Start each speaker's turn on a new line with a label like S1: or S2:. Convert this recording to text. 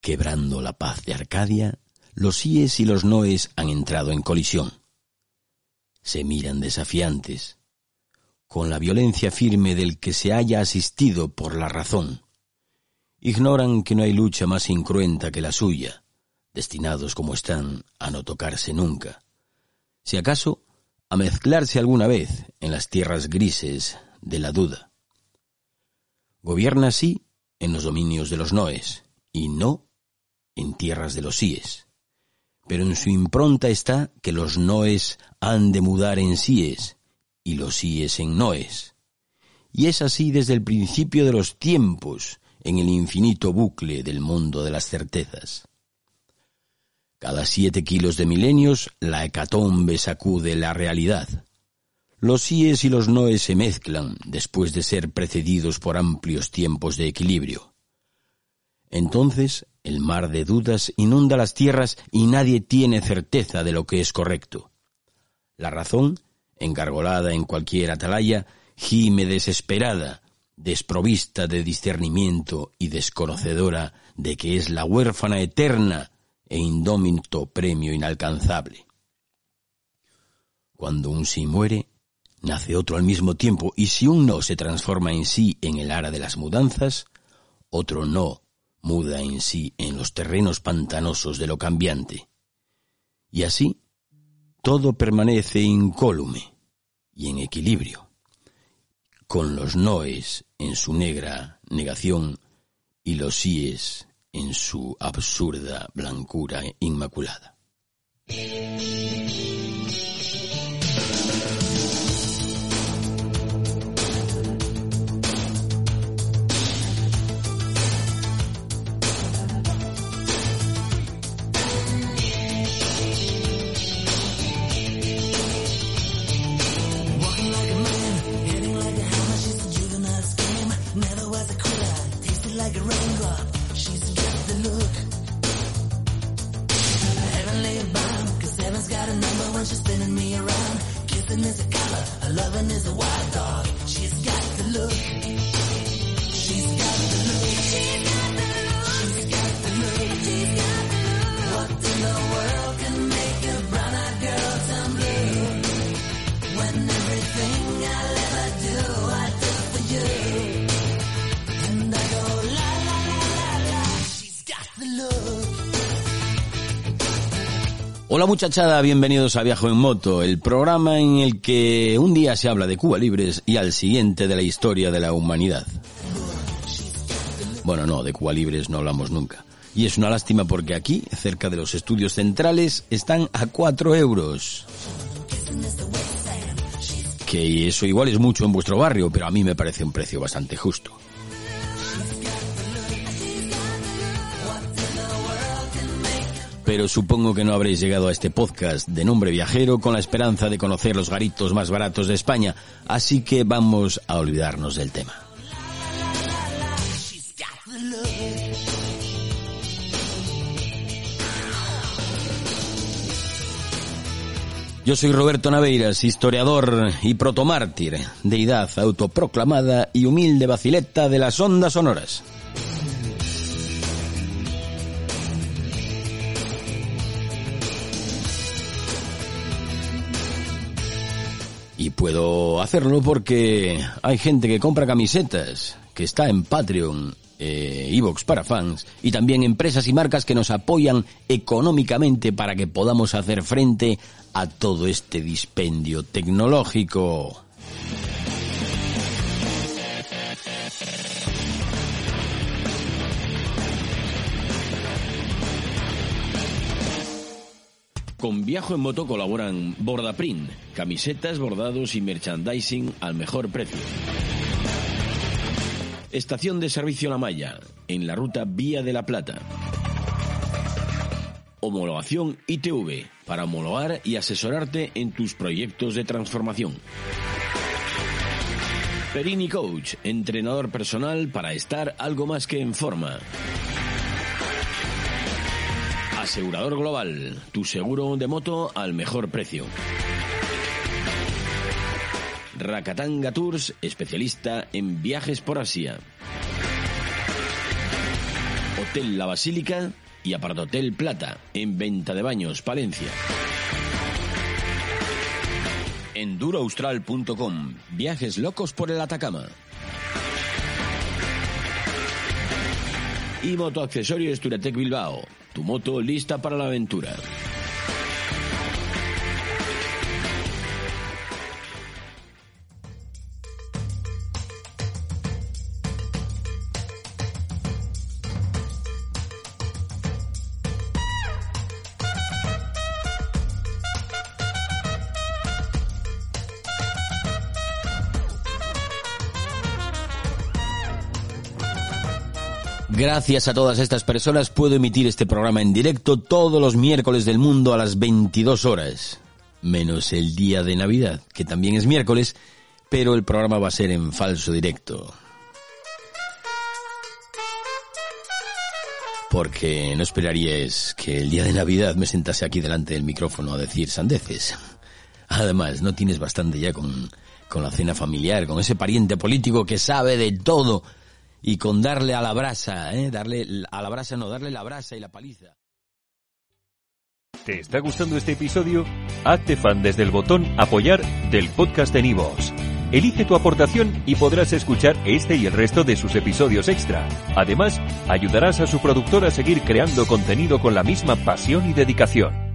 S1: Quebrando la paz de Arcadia, los síes y los noes han entrado en colisión. Se miran desafiantes, con la violencia firme del que se haya asistido por la razón. Ignoran que no hay lucha más incruenta que la suya, destinados como están a no tocarse nunca. Si acaso, a mezclarse alguna vez en las tierras grises de la duda. Gobierna así en los dominios de los noes y no en tierras de los síes. Pero en su impronta está que los noes han de mudar en síes y los síes en noes. Y es así desde el principio de los tiempos en el infinito bucle del mundo de las certezas. Cada siete kilos de milenios la hecatombe sacude la realidad. Los síes y los noes se mezclan después de ser precedidos por amplios tiempos de equilibrio. Entonces el mar de dudas inunda las tierras y nadie tiene certeza de lo que es correcto. La razón, engargolada en cualquier atalaya, gime desesperada, desprovista de discernimiento y desconocedora de que es la huérfana eterna e indómito premio inalcanzable. Cuando un sí muere, nace otro al mismo tiempo, y si un no se transforma en sí en el ara de las mudanzas, otro no muda en sí en los terrenos pantanosos de lo cambiante. Y así, todo permanece incólume y en equilibrio, con los noes en su negra negación y los síes en su absurda blancura inmaculada.
S2: her was a crayon, tasted like a raindrop. She's just the look. Heaven lay a bomb, cause heaven's got a number when she's spinning me around. Kissing is a color, her loving is a wild dog.
S1: Hola muchachada, bienvenidos a Viajo en Moto, el programa en el que un día se habla de Cuba Libres y al siguiente de la historia de la humanidad. Bueno, no, de Cuba Libres no hablamos nunca. Y es una lástima porque aquí, cerca de los estudios centrales, están a cuatro euros. Que eso igual es mucho en vuestro barrio, pero a mí me parece un precio bastante justo. Pero supongo que no habréis llegado a este podcast de nombre viajero con la esperanza de conocer los garitos más baratos de España, así que vamos a olvidarnos del tema. Yo soy Roberto Naveiras, historiador y protomártir, deidad autoproclamada y humilde bacileta de las ondas sonoras. Y puedo hacerlo porque hay gente que compra camisetas, que está en Patreon, eh, Evox para fans, y también empresas y marcas que nos apoyan económicamente para que podamos hacer frente a todo este dispendio tecnológico. Con Viajo en Moto colaboran Bordaprint, camisetas, bordados y merchandising al mejor precio. Estación de servicio La Maya, en la ruta Vía de la Plata. Homologación ITV, para homologar y asesorarte en tus proyectos de transformación. Perini Coach, entrenador personal para estar algo más que en forma. Asegurador Global, tu seguro de moto al mejor precio. Rakatanga Tours, especialista en viajes por Asia. Hotel La Basílica y Apartotel Plata, en Venta de Baños, Palencia. Enduroaustral.com, viajes locos por el Atacama. Y Motoaccesorios Turatec Bilbao, moto lista para la aventura. Gracias a todas estas personas puedo emitir este programa en directo todos los miércoles del mundo a las 22 horas, menos el día de Navidad, que también es miércoles, pero el programa va a ser en falso directo. Porque no esperaríais que el día de Navidad me sentase aquí delante del micrófono a decir sandeces. Además, no tienes bastante ya con, con la cena familiar, con ese pariente político que sabe de todo y con darle a la brasa, ¿eh? darle a la brasa, no, darle la brasa y la paliza.
S3: ¿Te está gustando este episodio? Hazte fan desde el botón apoyar del podcast de Nivos. Elige tu aportación y podrás escuchar este y el resto de sus episodios extra. Además, ayudarás a su productor a seguir creando contenido con la misma pasión y dedicación.